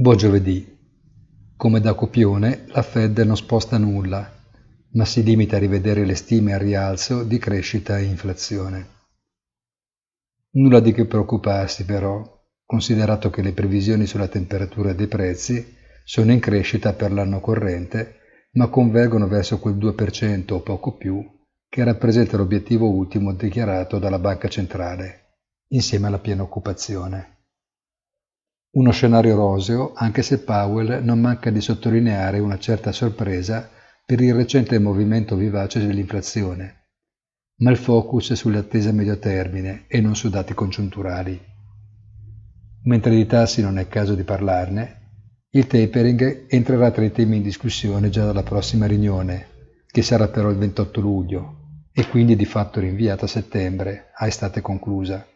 Buon giovedì. Come da copione, la Fed non sposta nulla, ma si limita a rivedere le stime al rialzo di crescita e inflazione. Nulla di che preoccuparsi però, considerato che le previsioni sulla temperatura dei prezzi sono in crescita per l'anno corrente, ma convergono verso quel 2% o poco più che rappresenta l'obiettivo ultimo dichiarato dalla Banca Centrale, insieme alla piena occupazione. Uno scenario roseo, anche se Powell non manca di sottolineare una certa sorpresa per il recente movimento vivace dell'inflazione, ma il focus è sulle attese a medio termine e non su dati congiunturali. Mentre di tassi non è caso di parlarne, il tapering entrerà tra i temi in discussione già dalla prossima riunione, che sarà però il 28 luglio, e quindi di fatto rinviata a settembre, a estate conclusa.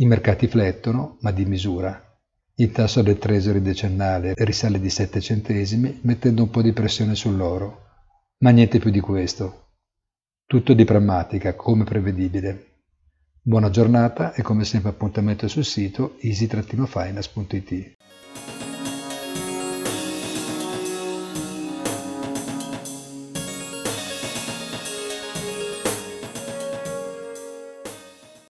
I mercati flettono, ma di misura. Il tasso del Treasury decennale risale di 7 centesimi, mettendo un po' di pressione sull'oro. Ma niente più di questo. Tutto di prammatica, come prevedibile. Buona giornata e come sempre appuntamento sul sito easy-finance.it.